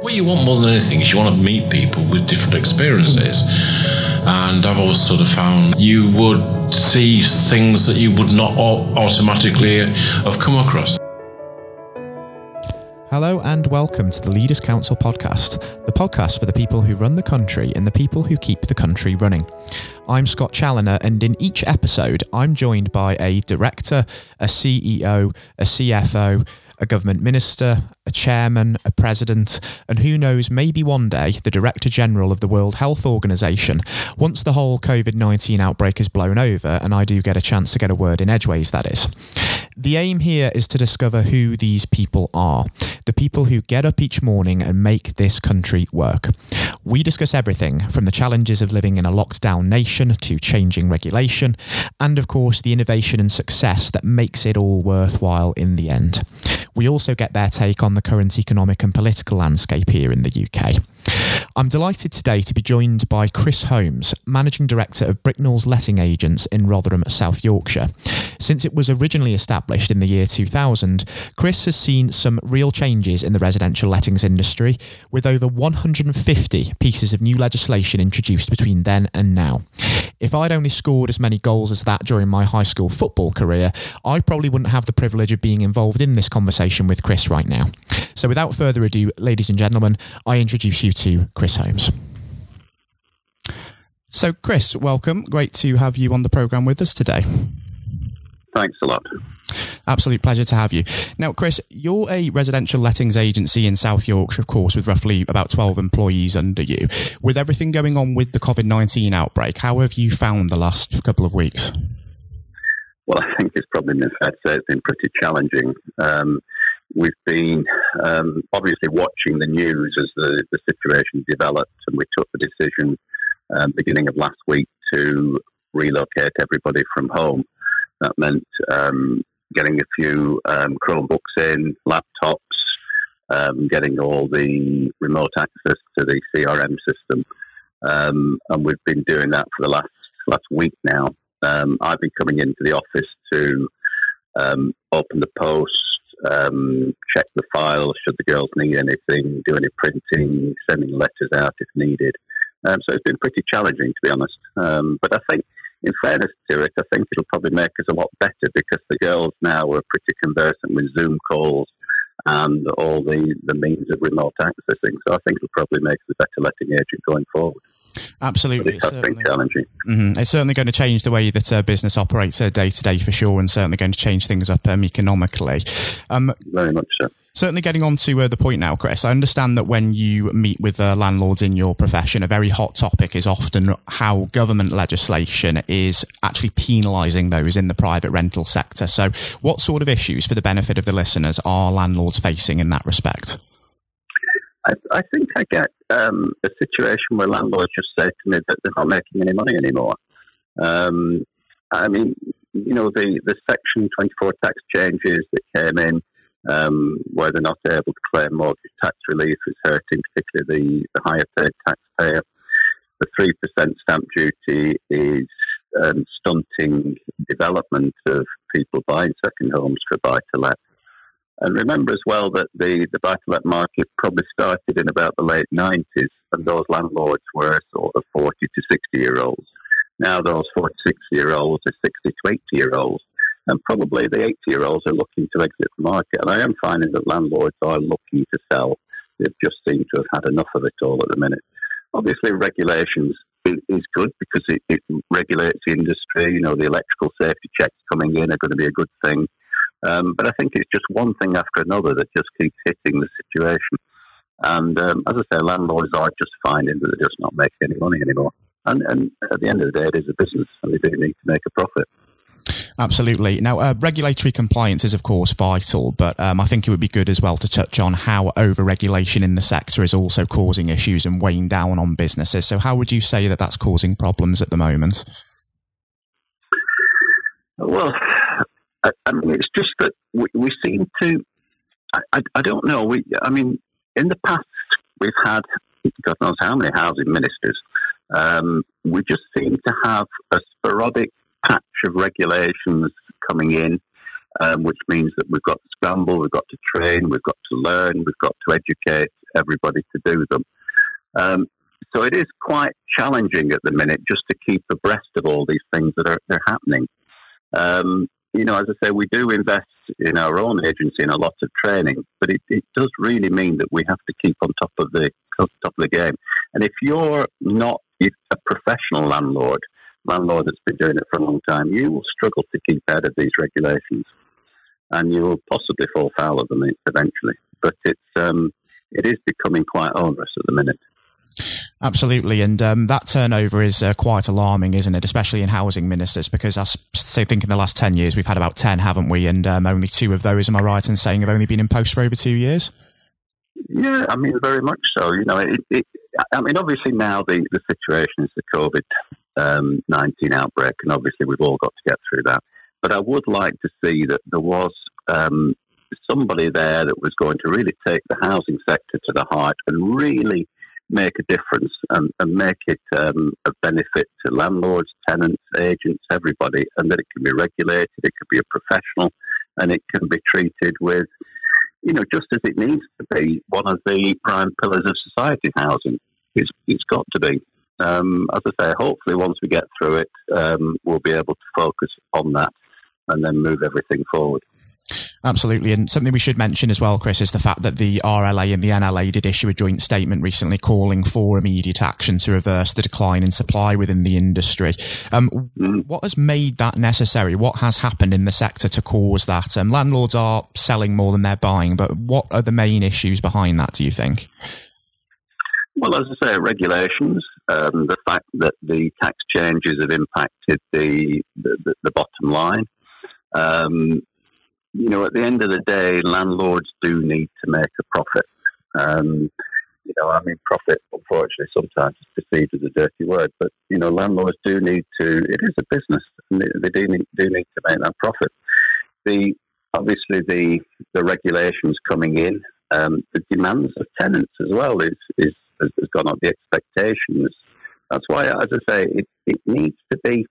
What you want more than anything is you want to meet people with different experiences. And I've always sort of found you would see things that you would not automatically have come across. Hello and welcome to the Leaders Council podcast, the podcast for the people who run the country and the people who keep the country running. I'm Scott Challinor, and in each episode, I'm joined by a director, a CEO, a CFO, a government minister, a chairman, a president, and who knows, maybe one day the Director General of the World Health Organization, once the whole COVID 19 outbreak is blown over, and I do get a chance to get a word in edgeways, that is. The aim here is to discover who these people are, the people who get up each morning and make this country work. We discuss everything from the challenges of living in a locked down nation to changing regulation, and of course, the innovation and success that makes it all worthwhile in the end. We also get their take on the current economic and political landscape here in the UK. I'm delighted today to be joined by Chris Holmes, Managing Director of Bricknell's Letting Agents in Rotherham, South Yorkshire. Since it was originally established in the year 2000, Chris has seen some real changes in the residential lettings industry, with over 150 pieces of new legislation introduced between then and now. If I'd only scored as many goals as that during my high school football career, I probably wouldn't have the privilege of being involved in this conversation with Chris right now. So without further ado, ladies and gentlemen, I introduce you to Chris Holmes. So, Chris, welcome. Great to have you on the programme with us today. Thanks a lot. Absolute pleasure to have you. Now, Chris, you're a residential lettings agency in South Yorkshire, of course, with roughly about 12 employees under you. With everything going on with the COVID 19 outbreak, how have you found the last couple of weeks? Well, I think it's probably been fair to say it's been pretty challenging. Um, we've been um, obviously watching the news as the, the situation developed, and we took the decision um, beginning of last week to relocate everybody from home. That meant um, getting a few um, Chromebooks in, laptops, um, getting all the remote access to the CRM system, um, and we've been doing that for the last last week now. I've been coming into the office to open the post, um, check the files should the girls need anything, do any printing, sending letters out if needed. Um, so it's been pretty challenging, to be honest. Um, but I think, in fairness to it, I think it'll probably make us a lot better because the girls now are pretty conversant with Zoom calls and all the, the means of remote accessing. So I think it'll probably make us a better letting agent going forward. Absolutely. It's, it's challenging. Mm-hmm. It's certainly going to change the way that a business operates day to day for sure, and certainly going to change things up um, economically. Um, Very much so. Certainly getting on to uh, the point now, Chris. I understand that when you meet with uh, landlords in your profession, a very hot topic is often how government legislation is actually penalising those in the private rental sector. So, what sort of issues, for the benefit of the listeners, are landlords facing in that respect? I, I think I get um, a situation where landlords just say to me that they're not making any money anymore. Um, I mean, you know, the, the Section 24 tax changes that came in, um, where they're not able to claim mortgage tax relief, is hurting particularly the, the higher paid taxpayer. The 3% stamp duty is um, stunting development of people buying second homes for buy to let. And remember as well that the, the buy to let market probably started in about the late 90s, and those landlords were sort of 40 to 60 year olds. Now those 40 to 60 year olds are 60 to 80 year olds, and probably the 80 year olds are looking to exit the market. And I am finding that landlords are looking to sell. They've just seemed to have had enough of it all at the minute. Obviously, regulations is good because it, it regulates the industry. You know, the electrical safety checks coming in are going to be a good thing. Um, but I think it's just one thing after another that just keeps hitting the situation. And um, as I say, landlords are just finding that they're just not making any money anymore. And, and, at the end of the day, it is a business, and they do need to make a profit. Absolutely. Now, uh, regulatory compliance is, of course, vital, but um, I think it would be good as well to touch on how over-regulation in the sector is also causing issues and weighing down on businesses. So, how would you say that that's causing problems at the moment? Well, I, I mean, it's just that we, we seem to. I, I, I, don't know. We, I mean, in the past, we've had God knows how many housing ministers. Um, we just seem to have a sporadic patch of regulations coming in, um, which means that we've got to scramble, we've got to train, we've got to learn, we've got to educate, everybody to do them. Um, so it is quite challenging at the minute just to keep abreast of all these things that are, are happening. Um, you know, as I say, we do invest in our own agency in a lot of training, but it, it does really mean that we have to keep on top of the top of the game. And if you're not a professional landlord, landlord that's been doing it for a long time, you will struggle to keep ahead of these regulations, and you will possibly fall foul of them eventually. But it's um, it is becoming quite onerous at the minute. Absolutely, and um, that turnover is uh, quite alarming, isn't it? Especially in housing ministers, because I say think in the last ten years we've had about ten, haven't we? And um, only two of those, am I right in saying, have only been in post for over two years? Yeah, I mean, very much so. You know, it, it, I mean, obviously now the, the situation is the COVID um, 19 outbreak, and obviously we've all got to get through that. But I would like to see that there was um, somebody there that was going to really take the housing sector to the heart and really make a difference and, and make it um, a benefit to landlords, tenants, agents, everybody, and that it can be regulated, it can be a professional, and it can be treated with, you know, just as it needs to be, one of the prime pillars of society, housing. It's, it's got to be. Um, as I say, hopefully once we get through it, um, we'll be able to focus on that and then move everything forward. Absolutely. And something we should mention as well, Chris, is the fact that the RLA and the NLA did issue a joint statement recently calling for immediate action to reverse the decline in supply within the industry. Um, mm. What has made that necessary? What has happened in the sector to cause that? Um, landlords are selling more than they're buying, but what are the main issues behind that, do you think? Well, as I say, regulations, um, the fact that the tax changes have impacted the, the, the bottom line. Um, you know, at the end of the day, landlords do need to make a profit. Um, you know, I mean, profit, unfortunately, sometimes is perceived as a dirty word, but, you know, landlords do need to, it is a business, and they, do, need, do need to make that profit. The, obviously, the, the regulations coming in, um, the demands of tenants as well is, is has, has gone up, the expectations. That's why, as I say, it, it needs to be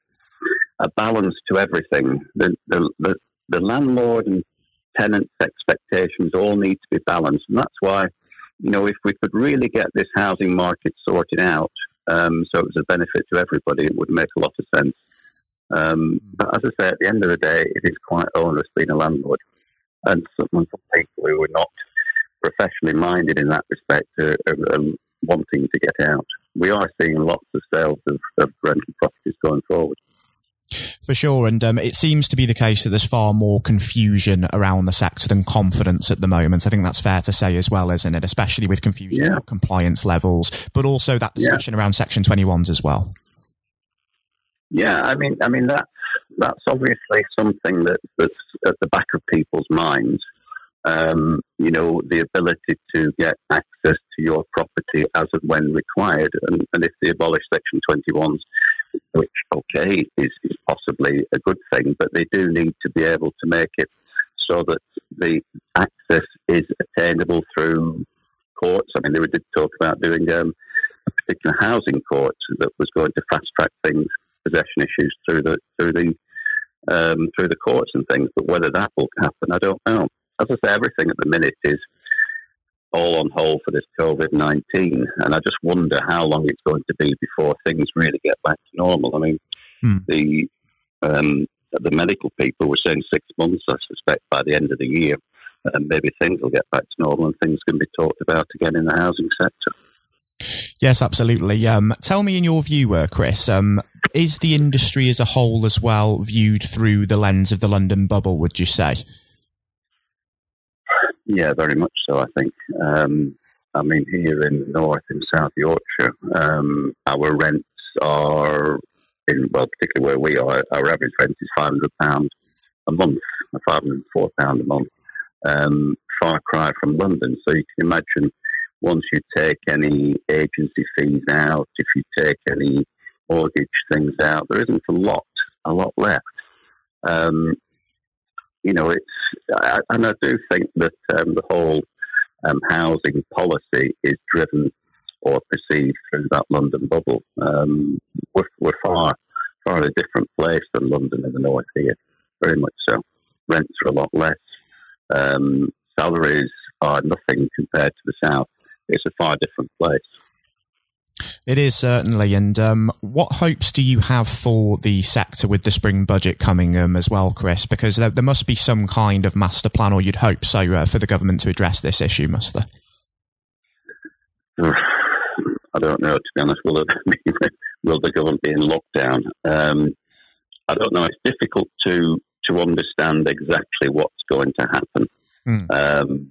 a balance to everything. The, the, the, the landlord and tenants' expectations all need to be balanced. And that's why, you know, if we could really get this housing market sorted out um, so it was a benefit to everybody, it would make a lot of sense. Um, but as I say, at the end of the day, it is quite onerous being a landlord. And some, people who are not professionally minded in that respect are, are, are wanting to get out. We are seeing lots of sales of, of rental properties going forward. For sure, and um, it seems to be the case that there's far more confusion around the sector than confidence at the moment. I think that's fair to say as well, isn't it? Especially with confusion yeah. about compliance levels, but also that discussion yeah. around Section 21s as well. Yeah, I mean, I mean that's that's obviously something that, that's at the back of people's minds. Um, you know, the ability to get access to your property as and when required, and, and if they abolish Section 21s which, okay, is, is possibly a good thing, but they do need to be able to make it so that the access is attainable through courts. I mean, they did talk about doing um, a particular housing court that was going to fast track things, possession issues through the through the um, through the courts and things. But whether that will happen, I don't know. As I say, everything at the minute is all on hold for this COVID 19. And I just wonder how long it's going to be before things really get back to normal. I mean, hmm. the um, the medical people were saying six months, I suspect, by the end of the year. And maybe things will get back to normal and things can be talked about again in the housing sector. Yes, absolutely. Um, tell me, in your view, uh, Chris, um, is the industry as a whole as well viewed through the lens of the London bubble, would you say? Yeah, very much so. I think. Um, I mean, here in north, and South Yorkshire, um, our rents are in well, particularly where we are. Our average rent is five hundred pounds a month, five hundred four pound a month. Um, far cry from London. So you can imagine once you take any agency fees out, if you take any mortgage things out, there isn't a lot, a lot left. Um, you know, it's and I do think that um, the whole um, housing policy is driven or perceived through that London bubble. Um, we're, we're far far a different place than London in the north here, very much so. Rents are a lot less. Um, salaries are nothing compared to the south. it's a far different place. It is certainly. And um, what hopes do you have for the sector with the spring budget coming um, as well, Chris? Because there, there, must be some kind of master plan, or you'd hope so, uh, for the government to address this issue, must there? I don't know, to be honest. Will, it, will the government be in lockdown? Um, I don't know. It's difficult to, to understand exactly what's going to happen. Mm. Um,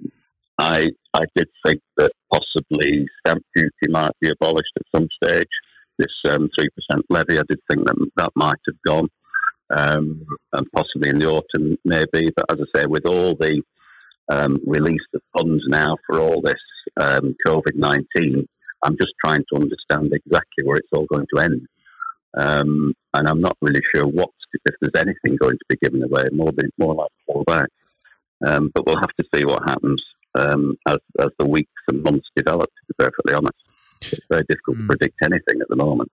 I I did think that possibly stamp duty might be abolished at some stage. This um, three um, percent levy, I did think that that might have gone, um, and possibly in the autumn maybe. But as I say, with all the um, release of funds now for all this um, COVID nineteen, I'm just trying to understand exactly where it's all going to end. Um, and I'm not really sure what if there's anything going to be given away. More, than more like fall back. Um, but we'll have to see what happens um, as, as the weeks and months develop, to be perfectly honest. It's very difficult mm. to hmm. predict anything at the moment.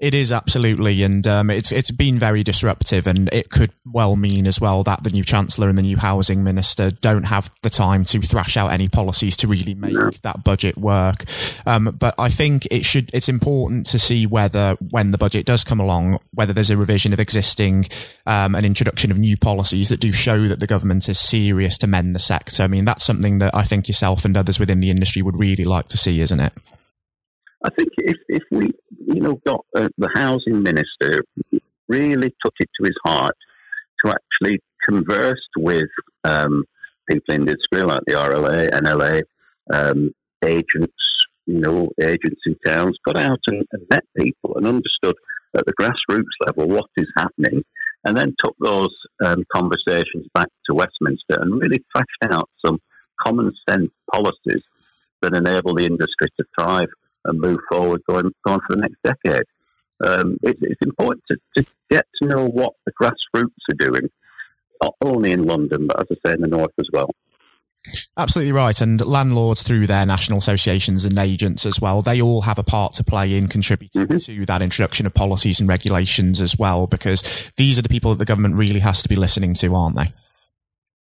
It is absolutely, and um, it's it's been very disruptive, and it could well mean as well that the new chancellor and the new housing minister don't have the time to thrash out any policies to really make that budget work. Um, but I think it should. It's important to see whether, when the budget does come along, whether there's a revision of existing, um, an introduction of new policies that do show that the government is serious to mend the sector. I mean, that's something that I think yourself and others within the industry would really like to see, isn't it? I think if, if we, you know, got uh, the housing minister really took it to his heart to actually converse with um, people in industry like the RLA, NLA, um, agents, you know, agents in towns, got out and, and met people and understood at the grassroots level what is happening, and then took those um, conversations back to Westminster and really thrashed out some common sense policies that enable the industry to thrive and move forward going, going for the next decade. Um, it, it's important to, to, get to know what the grassroots are doing, not only in London, but as I say, in the north as well. Absolutely right. And landlords, through their national associations and agents as well, they all have a part to play in contributing mm-hmm. to that introduction of policies and regulations as well, because these are the people that the government really has to be listening to, aren't they?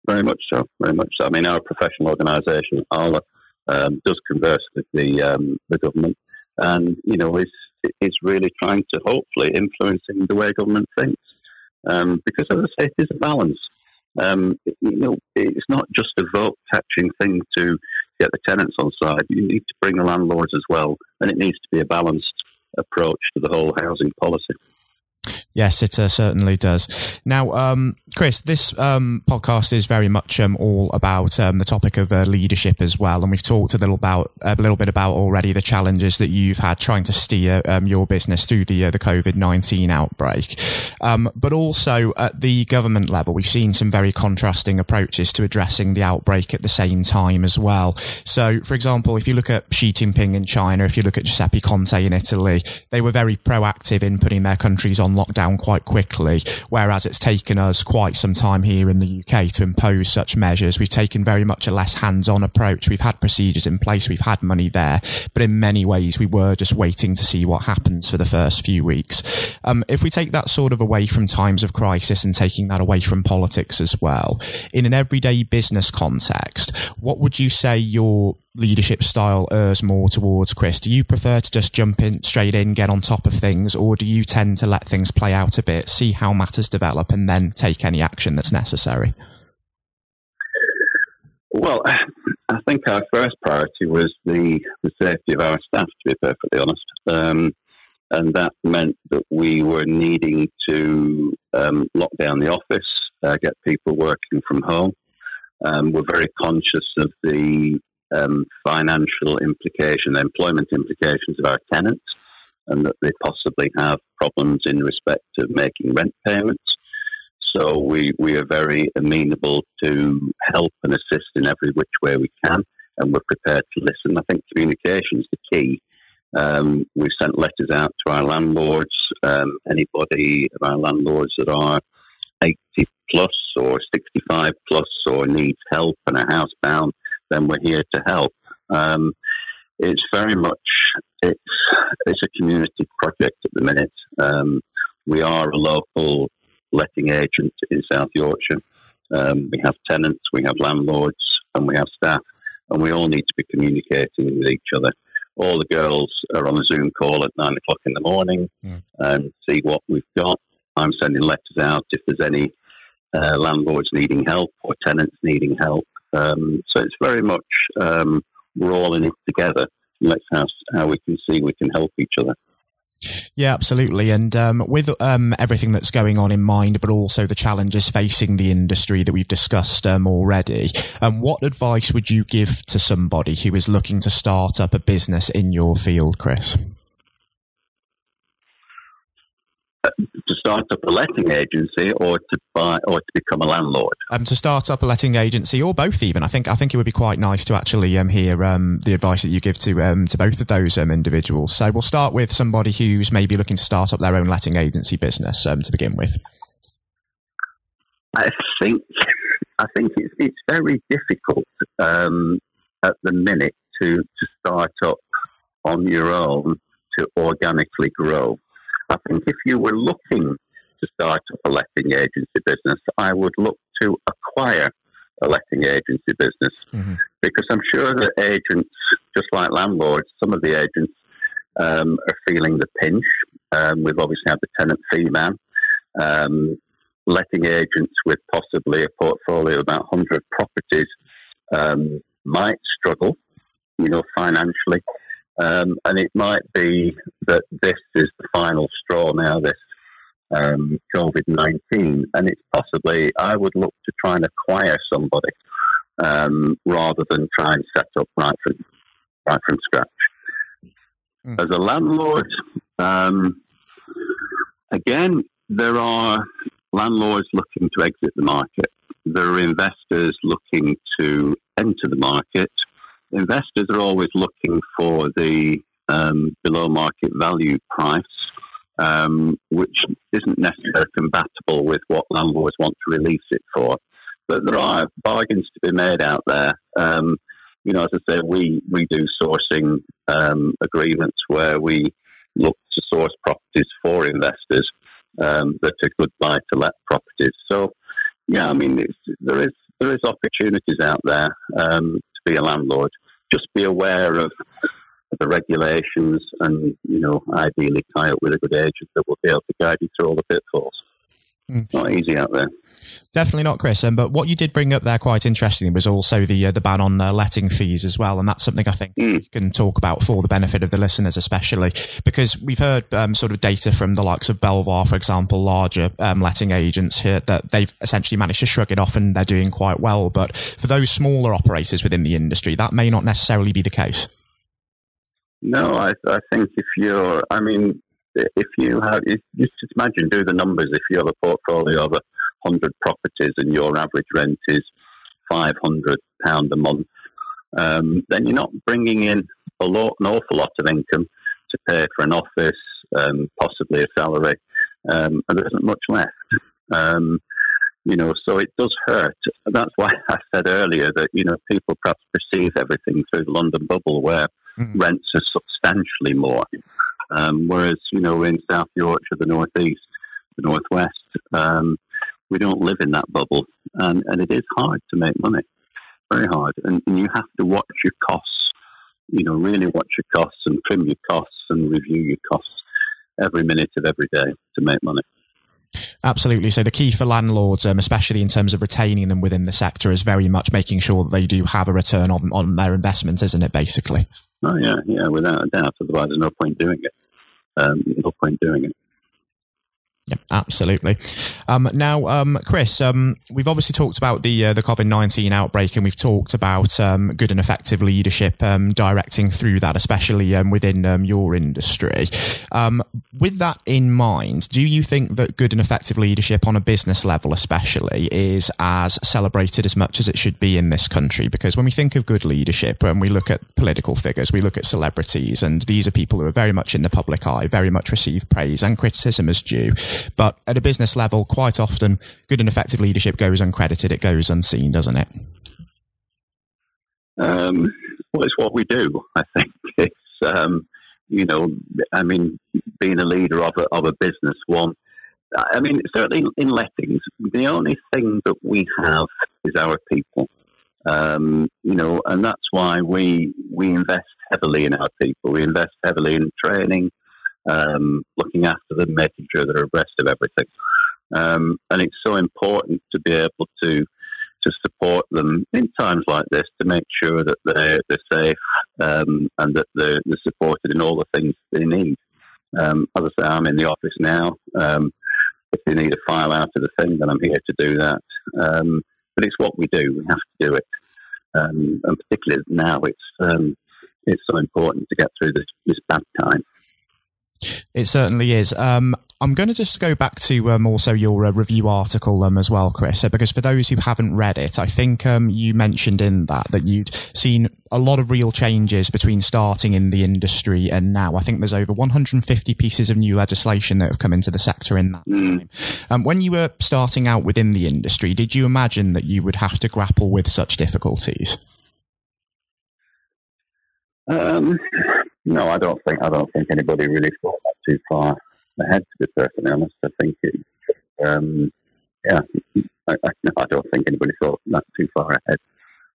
Very much so. Very much so. I mean, our professional organisation, ARLA, um, does converse with the um, the government, and you know is is really trying to hopefully influencing the way government thinks. Um, because as I say, it is a balance. Um, you know, it's not just a vote catching thing to get the tenants on side. You need to bring the landlords as well, and it needs to be a balanced approach to the whole housing policy. Yes, it uh, certainly does. Now, um, Chris, this um, podcast is very much um, all about um, the topic of uh, leadership as well, and we've talked a little about a little bit about already the challenges that you've had trying to steer um, your business through the uh, the COVID nineteen outbreak. Um, but also at the government level, we've seen some very contrasting approaches to addressing the outbreak at the same time as well. So, for example, if you look at Xi Jinping in China, if you look at Giuseppe Conte in Italy, they were very proactive in putting their countries on lockdown quite quickly, whereas it's taken us quite some time here in the UK to impose such measures. We've taken very much a less hands-on approach. We've had procedures in place. We've had money there, but in many ways we were just waiting to see what happens for the first few weeks. Um, if we take that sort of away from times of crisis and taking that away from politics as well, in an everyday business context, what would you say your leadership style errs more towards, Chris? Do you prefer to just jump in straight in, get on top of things, or do you tend to let things play out a bit, see how matters develop, and then take any action that's necessary? Well, I think our first priority was the, the safety of our staff, to be perfectly honest. Um, and that meant that we were needing to um, lock down the office, uh, get people working from home. Um, we're very conscious of the um, financial implication, employment implications of our tenants, and that they possibly have problems in respect of making rent payments. So we, we are very amenable to help and assist in every which way we can, and we're prepared to listen. I think communication is the key. Um, we've sent letters out to our landlords. Um, anybody of our landlords that are 80 plus or 65 plus or needs help and are housebound, then we're here to help. Um, it's very much it's it's a community project at the minute. Um, we are a local letting agent in South Yorkshire. Um, we have tenants, we have landlords, and we have staff, and we all need to be communicating with each other. All the girls are on a Zoom call at nine o'clock in the morning Mm. and see what we've got. I'm sending letters out if there's any uh, landlords needing help or tenants needing help. Um, so it's very much um, we're all in it together. Let's how, how we can see we can help each other. Yeah, absolutely. And um, with um, everything that's going on in mind, but also the challenges facing the industry that we've discussed um, already, um, what advice would you give to somebody who is looking to start up a business in your field, Chris? To start up a letting agency or to buy or to become a landlord. Um, to start up a letting agency, or both, even. I think I think it would be quite nice to actually um, hear um, the advice that you give to um, to both of those um, individuals. So we'll start with somebody who's maybe looking to start up their own letting agency business um, to begin with. I think I think it's it's very difficult um, at the minute to to start up on your own to organically grow. I think if you were looking to start a letting agency business, I would look to acquire a letting agency business Mhm. because I'm sure that agents, just like landlords, some of the agents um, are feeling the pinch. Um, we've obviously had the tenant fee man. Um, letting agents with possibly a portfolio of about 100 properties um, might struggle, you know, financially. Um, and it might be that this is the final straw now, this um, COVID 19. And it's possibly, I would look to try and acquire somebody um, rather than try and set up right from, right from scratch. Mm. As a landlord, um, again, there are landlords looking to exit the market. There are investors looking to enter the market. Investors are always looking for the um, below market value price, um, which isn't necessarily compatible with what landlords want to release it for. But there are bargains to be made out there. Um, you know, as I say, we, we do sourcing um, agreements where we look to source properties for investors um, that are good buy to let properties. So, yeah, I mean, there is there is opportunities out there um, to be a landlord. Just be aware of the regulations, and you know, ideally tie up with a good agent that will be able to guide you through all the pitfalls. Mm. Not easy out there. Definitely not, Chris. Um, but what you did bring up there quite interestingly was also the uh, the ban on uh, letting fees as well, and that's something I think Mm. we can talk about for the benefit of the listeners, especially because we've heard um, sort of data from the likes of Belvoir, for example, larger um, letting agents here that they've essentially managed to shrug it off and they're doing quite well. But for those smaller operators within the industry, that may not necessarily be the case. No, I, I think if you're, I mean, if you have, if, just imagine, do the numbers. If you have a portfolio of a hundred properties and your average rent is five hundred pound a month, um, then you're not bringing in a lot, an awful lot of income to pay for an office, um, possibly a salary, um, and there isn't much left. Um, you know, so it does hurt. That's why I said earlier that you know people perhaps perceive everything through the London bubble, where Mm. rents are substantially more. Um, whereas, you know, in South Yorkshire, the Northeast, the Northwest, um, we don't live in that bubble. And, and it is hard to make money, very hard. And, and you have to watch your costs, you know, really watch your costs and trim your costs and review your costs every minute of every day to make money. Absolutely. So the key for landlords, um, especially in terms of retaining them within the sector, is very much making sure that they do have a return on, on their investment, isn't it? Basically. Oh, yeah, yeah, without a doubt. Otherwise, there's no point doing it. Um, no point doing it. Yeah, absolutely. Um, now, um, Chris, um, we've obviously talked about the uh, the COVID nineteen outbreak, and we've talked about um, good and effective leadership um, directing through that, especially um, within your industry. Um, with that in mind, do you think that good and effective leadership on a business level, especially, is as celebrated as much as it should be in this country? Because when we think of good leadership, when we look at political figures, we look at celebrities, and these are people who are very much in the public eye, very much receive praise and criticism as due. But at a business level, quite often, good and effective leadership goes uncredited. It goes unseen, doesn't it? Um, well, it's what we do. I think it's um, you know, I mean, being a leader of a, of a business. One, I mean, certainly in lettings, the only thing that we have is our people. Um, you know, and that's why we we invest heavily in our people. We invest heavily in training, um, looking after them, making sure they're abreast of everything. Um, and it's so important to be able to to support them in times like this to make sure that they're, they're safe um, and that they're, they're, supported in all the things they need. Um, as I say, I'm in the office now. Um, if they need a file out of the thing, then I'm here to do that. Um, but it's what we do. We have to do it, um, and particularly now, it's um, it's so important to get through this, this bad time. It certainly is. Um, I'm going to just go back to um, also your uh, review article um, as well, Chris, because for those who haven't read it, I think um, you mentioned in that that you'd seen a lot of real changes between starting in the industry and now. I think there's over 150 pieces of new legislation that have come into the sector in that mm. time. Um, when you were starting out within the industry, did you imagine that you would have to grapple with such difficulties? Um, no, I don't think I don't think anybody really thought that too far ahead. To be perfectly honest, I think it. Um, yeah, I, I, I, don't think anybody thought that too far ahead.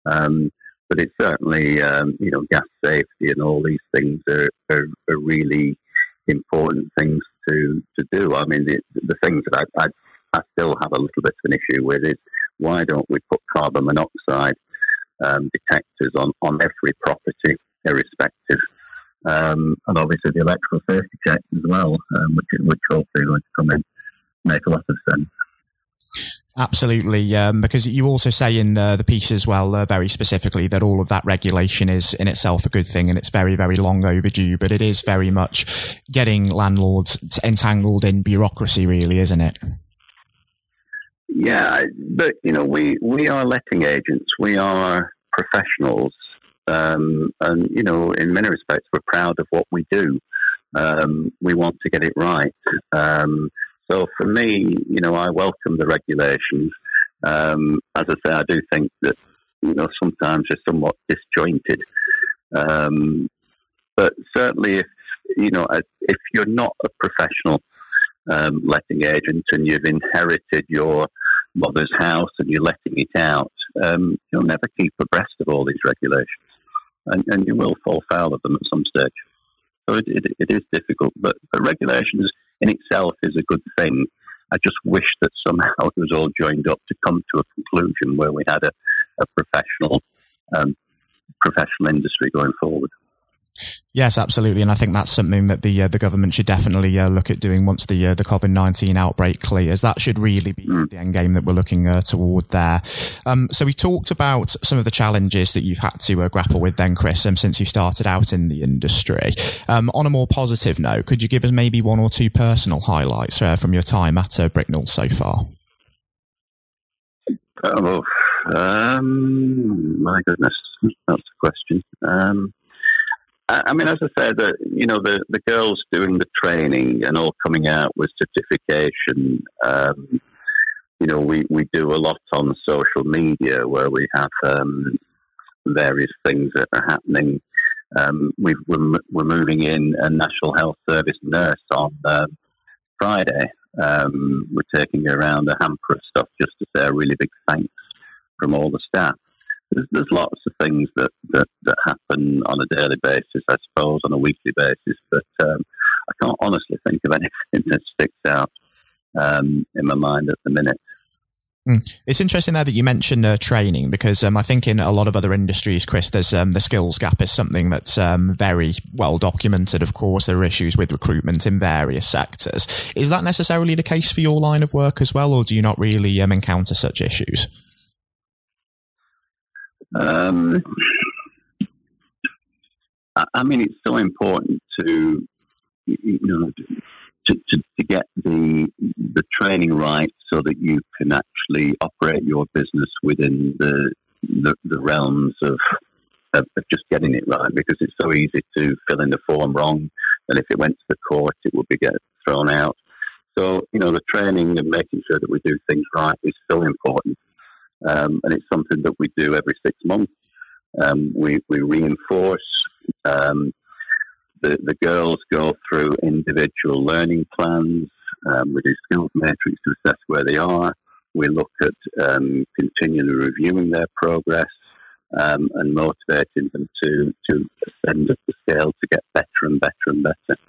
Um, but it's certainly um, you know gas safety and all these things are, are, are, really important things to to do. I mean, the, the things that I, I I still have a little bit of an issue with is why don't we put carbon monoxide um, detectors on, on every property, irrespective um, and obviously the electrical safety checks as well, um, which which hopefully are going to come in make a lot of sense. Absolutely, um, because you also say in uh, the piece as well, uh, very specifically, that all of that regulation is in itself a good thing and it's very, very long overdue, but it is very much getting landlords entangled in bureaucracy, really, isn't it? Yeah, but you know, we we are letting agents, we are professionals, um, and, you know, in many respects, we're proud of what we do. Um, we want to get it right. Um, so for me, you know, I welcome the regulations. Um, as I say, I do think that, you know, sometimes they're somewhat disjointed. Um, but certainly if, you know, if you're not a professional um, letting agent and you've inherited your mother's house and you're letting it out, you'll never keep abreast of all these regulations and, and you will fall foul of them at some stage. So it, it, it is difficult, but, but regulations in itself is a good thing. I just wish that somehow it was all joined up to come to a conclusion where we had a, a professional um, professional industry going forward. Yes, absolutely, and I think that's something that the uh, the government should definitely uh, look at doing once the uh, the COVID nineteen outbreak clears. That should really be mm. the end game that we're looking uh, toward there. Um, so we talked about some of the challenges that you've had to uh, grapple with, then, Chris, um, since you started out in the industry. Um, on a more positive note, could you give us maybe one or two personal highlights uh, from your time at uh, Bricknell so far? Oh, um, my goodness, that's a question. I mean, as I said, the, you know, the, the girls doing the training and all coming out with certification. Um, you know, we, we do a lot on social media where we have um, various things that are happening. Um, we are we're, we're moving in a National Health Service nurse on uh, Friday. Um, we're taking around a hamper of stuff just to say a really big thanks from all the staff there's, there's lots of things that, that, that happen on a daily basis, I suppose, on a weekly basis, but um, I can't honestly think of anything that sticks out um, in my mind at the minute. Mm. It's interesting there that you mentioned uh, training because um, I think in a lot of other industries, Chris, there's um, the skills gap is something that's um, very well documented. Of course, there are issues with recruitment in various sectors. Is that necessarily the case for your line of work as well, or do you not really um, encounter such issues? Um, I mean, it's so important to you know to, to, to, get the the training right so that you can actually operate your business within the the, the realms of, of, of just getting it right. Because it's so easy to fill in the form wrong, and if it went to the court, it would be get thrown out. So you know, the training and making sure that we do things right is so important. Um, and it's something that we do every six months. Um, we, we reinforce. Um, the, the girls go through individual learning plans. Um, we do skills matrix to assess where they are. We look at um, continually reviewing their progress. um, and motivating them to to ascend up the scale to get better and better and better.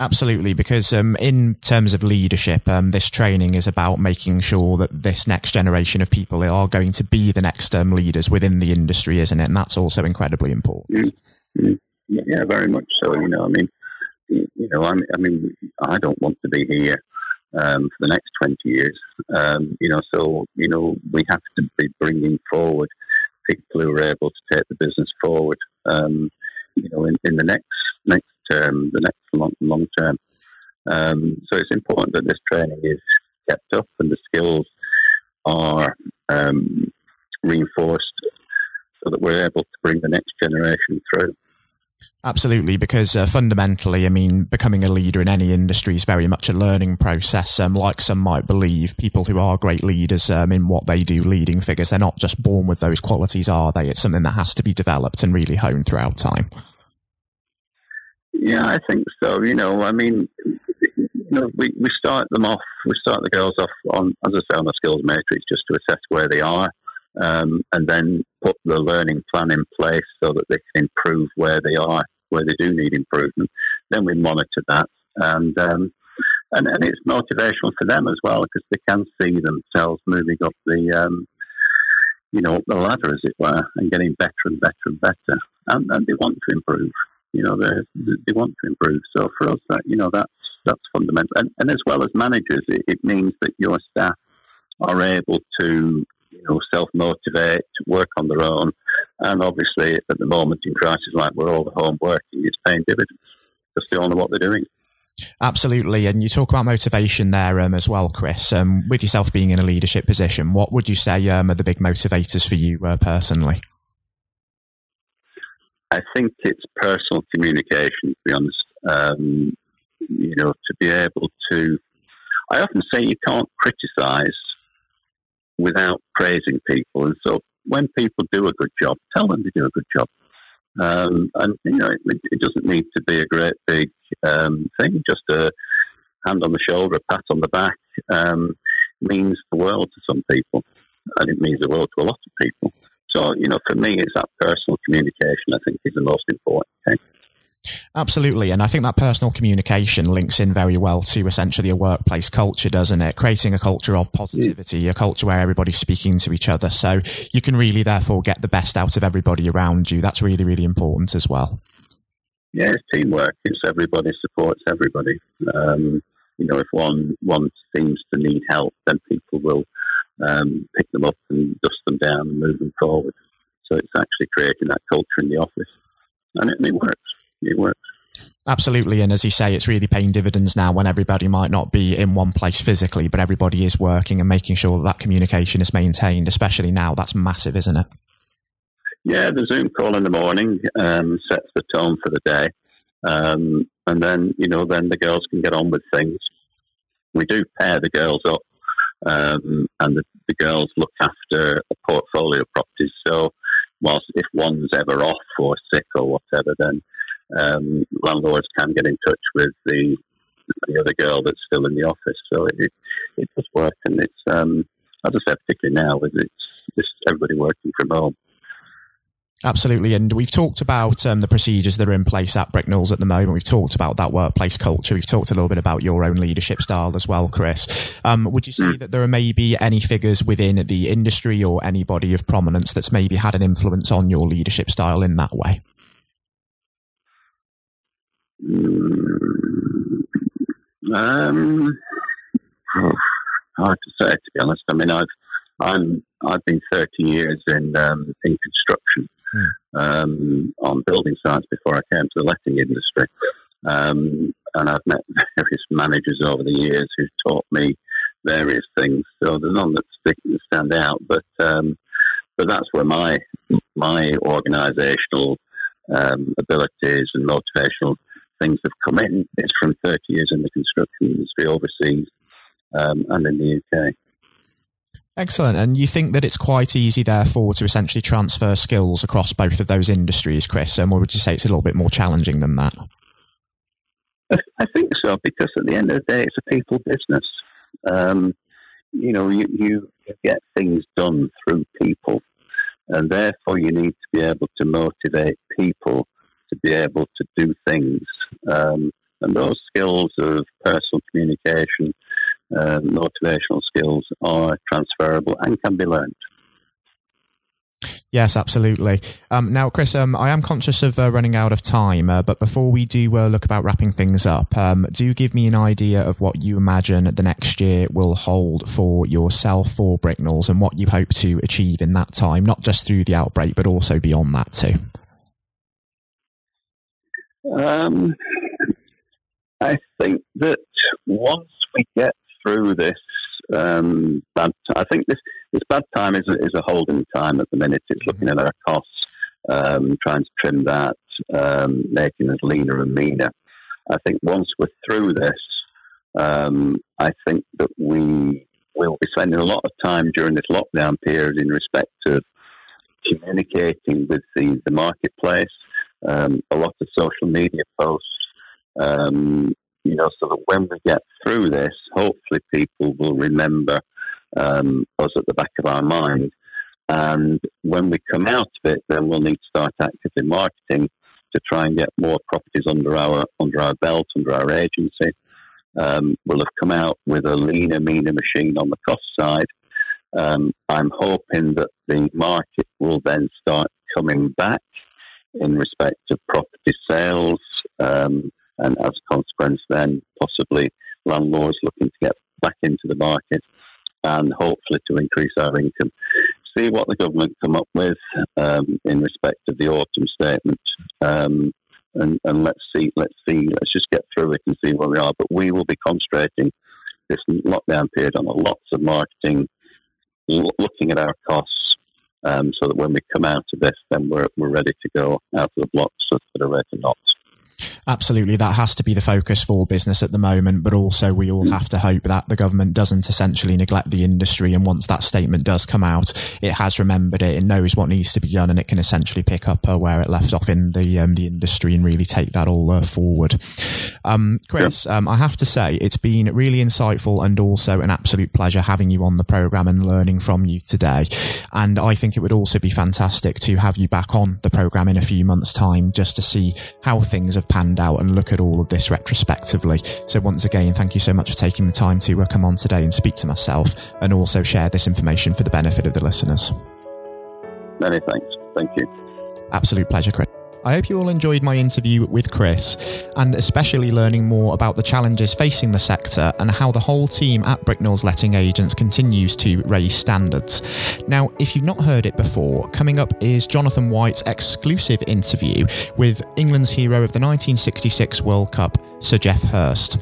Absolutely, because um, in terms of leadership, um, this training is about making sure that this next generation of people are going to be the next um, leaders within the industry, isn't it? And that's also incredibly important. Mm-hmm. Yeah, very much so. You know, I mean, you know, I mean, I, mean, I don't want to be here um, for the next 20 years. Um, you know, so, you know, we have to be bringing forward people who are able to take the business forward, um, you know, in, in the next next term, the next long, long term. Um, so it's important that this training is kept up and the skills are um, reinforced so that we're able to bring the next generation through. Absolutely, because uh, fundamentally, I mean, becoming a leader in any industry is very much a learning process. Um, like some might believe, people who are great leaders um, in what they do, leading figures, they're not just born with those qualities, are they? It's something that has to be developed and really honed throughout time. Yeah, I think so. You know, I mean, you know, we, we start them off, we start the girls off on, as I say, on a skills matrix just to assess where they are um, and then put the learning plan in place so that they can improve where they are, where they do need improvement. Then we monitor that, and um, and, and it's motivational for them as well because they can see themselves moving up the um, you know up the ladder, as it were, and getting better and better and better, and, and they want to improve. You know, they they want to improve. So for us, that you know that's that's fundamental, and, and as well as managers, it, it means that your staff are able to you know, self motivate, work on their own. And obviously, at the moment in crisis like we're all at home working, it's paying dividends because they all know what they're doing. Absolutely. And you talk about motivation there um, as well, Chris. Um, with yourself being in a leadership position, what would you say um, are the big motivators for you uh, personally? I think it's personal communication, to be honest. Um, you know, to be able to. I often say you can't criticize without praising people. And so when people do a good job, tell them they do a good job. Um, and, you know, it, it, doesn't need to be a great big um, thing, just a hand on the shoulder, a pat on the back um, means the world to some people. And it means the world to a lot of people. So, you know, for me, it's that personal communication, I think, is the most important thing. Absolutely. And I think that personal communication links in very well to essentially a workplace culture, doesn't it? Creating a culture of positivity, a culture where everybody's speaking to each other. So you can really therefore get the best out of everybody around you. That's really, really important as well. Yeah, it's teamwork. It's everybody supports everybody. Um, you know, if one one seems to need help, then people will um, pick them up and dust them down and move them forward. So it's actually creating that culture in the office, and it, and it works it works. Absolutely. And as you say, it's really paying dividends now when everybody might not be in one place physically, but everybody is working and making sure that, that communication is maintained, especially now. That's massive, isn't it? Yeah, the Zoom call in the morning um, sets the tone for the day. Um, and then, you know, then the girls can get on with things. We do pair the girls up, um, and the, the girls look after a portfolio of properties. So, whilst if one's ever off or sick or whatever, then um, landlords can get in touch with the the other girl that's still in the office. So it it does work, and it's um, as I said, particularly now, with it's just everybody working from home. Absolutely, and we've talked about um, the procedures that are in place at Bricknells at the moment. We've talked about that workplace culture. We've talked a little bit about your own leadership style as well, Chris. Um, would you say that there are maybe any figures within the industry or anybody of prominence that's maybe had an influence on your leadership style in that way? Mm, um, hard to say, to be honest. I mean, I've I'm I've been 30 years in um, in construction. Um, on building sites before I came to the letting industry, um, and I've met various managers over the years who've taught me various things. So there's none that stick stand out, but um, but that's where my my organisational um, abilities and motivational things have come in It's from 30 years in the construction industry overseas um, and in the UK. Excellent. And you think that it's quite easy, therefore, to essentially transfer skills across both of those industries, Chris? Or would you say it's a little bit more challenging than that? I think so, because at the end of the day, it's a people business. Um, you know, you, you get things done through people. And therefore, you need to be able to motivate people to be able to do things. Um, and those skills of personal communication, uh, motivational skills are transferable and can be learned. Yes, absolutely. Um, now, Chris, um, I am conscious of uh, running out of time, uh, but before we do uh, look about wrapping things up, um, do give me an idea of what you imagine the next year will hold for yourself for Bricknells and what you hope to achieve in that time, not just through the outbreak, but also beyond that too. Um, I think that once we get through this um, bad, I think this this bad time is a, is a holding time at the minute. It's looking at our costs, um, trying to trim that, um, making us leaner and meaner. I think once we're through this, um, I think that we will be spending a lot of time during this lockdown period in respect of communicating with the, the marketplace, um, a lot of social media posts, um, you know, so that when we get through this, hopefully people will remember um, us at the back of our mind. And when we come out of it, then we'll need to start actively marketing to try and get more properties under our under our belt, under our agency. Um, we'll have come out with a leaner, meaner machine on the cost side. Um, I'm hoping that the market will then start coming back in respect of property sales, um, and as a consequence, then possibly landlords looking to get back into the market and hopefully to increase our income. See what the government come up with um, in respect of the autumn statement, um, and, and let's see, let's see, let's just get through it and see where we are. But we will be concentrating this lockdown period on lots of marketing, looking at our costs, um, so that when we come out of this, then we're, we're ready to go out of the blocks at a rate of knots. Absolutely, that has to be the focus for business at the moment, but also we all have to hope that the government doesn't essentially neglect the industry. And once that statement does come out, it has remembered it, it knows what needs to be done, and it can essentially pick up uh, where it left off in the um, the industry and really take that all uh, forward. Um, Chris, um, I have to say it's been really insightful and also an absolute pleasure having you on the program and learning from you today. And I think it would also be fantastic to have you back on the program in a few months' time just to see how things have panned out and look at all of this retrospectively. So once again, thank you so much for taking the time to uh, come on today and speak to myself and also share this information for the benefit of the listeners. Many thanks. Thank you. Absolute pleasure, Chris. I hope you all enjoyed my interview with Chris and especially learning more about the challenges facing the sector and how the whole team at Bricknells Letting Agents continues to raise standards. Now, if you've not heard it before, coming up is Jonathan White's exclusive interview with England's hero of the 1966 World Cup, Sir Geoff Hurst.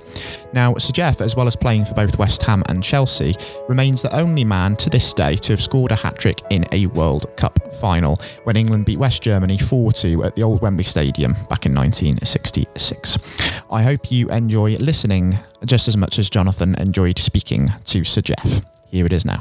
Now, Sir Geoff, as well as playing for both West Ham and Chelsea, remains the only man to this day to have scored a hat trick in a World Cup final when England beat West Germany 4 2 at the old Wembley Stadium back in 1966. I hope you enjoy listening just as much as Jonathan enjoyed speaking to Sir Geoff. Here it is now.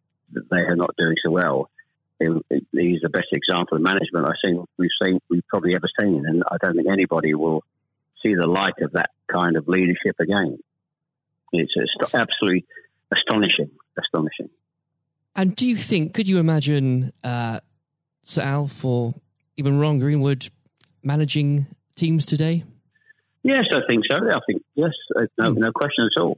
they they are not doing so well. He's the best example of management I've seen. We've seen we've probably ever seen, and I don't think anybody will see the light of that kind of leadership again. It's absolutely astonishing, astonishing. And do you think? Could you imagine uh, Sir Alf or even Ron Greenwood managing teams today? Yes, I think so. I think yes, uh, no, mm. no question at all.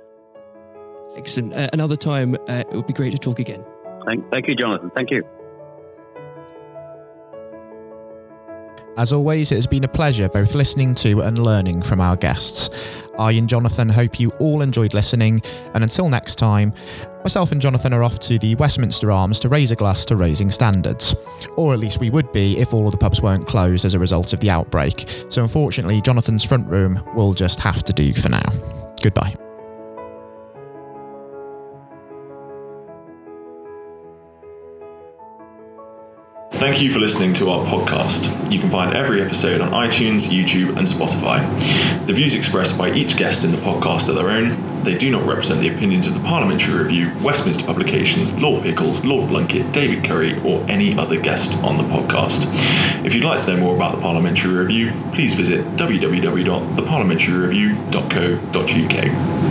Excellent. Uh, another time, uh, it would be great to talk again. Thank, thank you, Jonathan. Thank you. As always, it has been a pleasure both listening to and learning from our guests. I and Jonathan hope you all enjoyed listening, and until next time, myself and Jonathan are off to the Westminster Arms to raise a glass to raising standards. Or at least we would be if all of the pubs weren't closed as a result of the outbreak. So unfortunately, Jonathan's front room will just have to do for now. Goodbye. Thank you for listening to our podcast. You can find every episode on iTunes, YouTube, and Spotify. The views expressed by each guest in the podcast are their own. They do not represent the opinions of the Parliamentary Review, Westminster Publications, Lord Pickles, Lord Blunkett, David Curry, or any other guest on the podcast. If you'd like to know more about the Parliamentary Review, please visit www.theparliamentaryreview.co.uk.